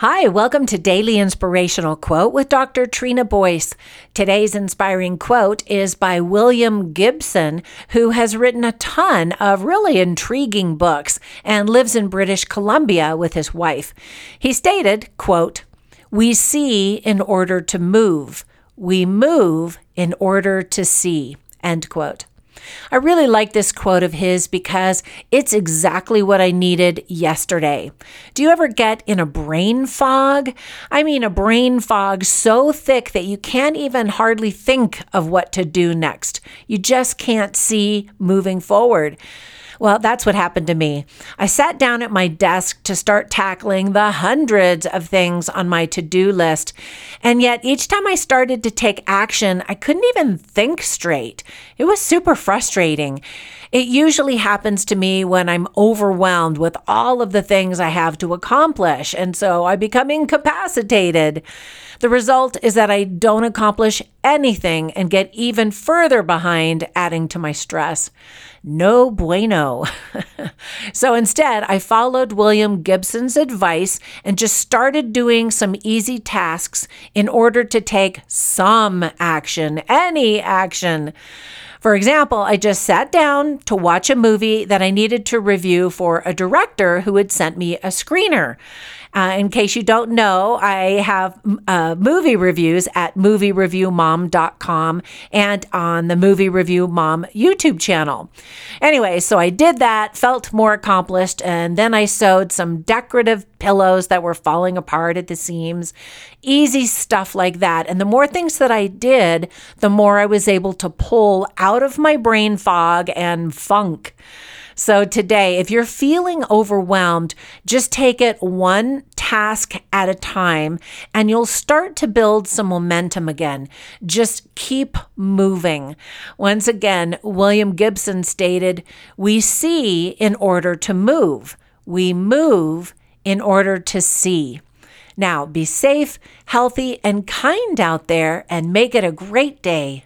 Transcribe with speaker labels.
Speaker 1: Hi, welcome to Daily Inspirational Quote with Dr. Trina Boyce. Today's inspiring quote is by William Gibson, who has written a ton of really intriguing books and lives in British Columbia with his wife. He stated, quote, "We see in order to move. We move in order to see." End quote. I really like this quote of his because it's exactly what I needed yesterday. Do you ever get in a brain fog? I mean, a brain fog so thick that you can't even hardly think of what to do next. You just can't see moving forward. Well, that's what happened to me. I sat down at my desk to start tackling the hundreds of things on my to do list. And yet, each time I started to take action, I couldn't even think straight. It was super frustrating. It usually happens to me when I'm overwhelmed with all of the things I have to accomplish. And so I become incapacitated. The result is that I don't accomplish anything and get even further behind, adding to my stress. No bueno. so instead, I followed William Gibson's advice and just started doing some easy tasks in order to take some action, any action. For example, I just sat down to watch a movie that I needed to review for a director who had sent me a screener. Uh, in case you don't know, I have uh, movie reviews at moviereviewmom.com and on the Movie Review Mom YouTube channel. Anyway, so I did that, felt more accomplished, and then I sewed some decorative pillows that were falling apart at the seams, easy stuff like that. And the more things that I did, the more I was able to pull out of my brain fog and funk. So today, if you're feeling overwhelmed, just take it one task at a time and you'll start to build some momentum again. Just keep moving. Once again, William Gibson stated, We see in order to move, we move in order to see. Now, be safe, healthy, and kind out there and make it a great day.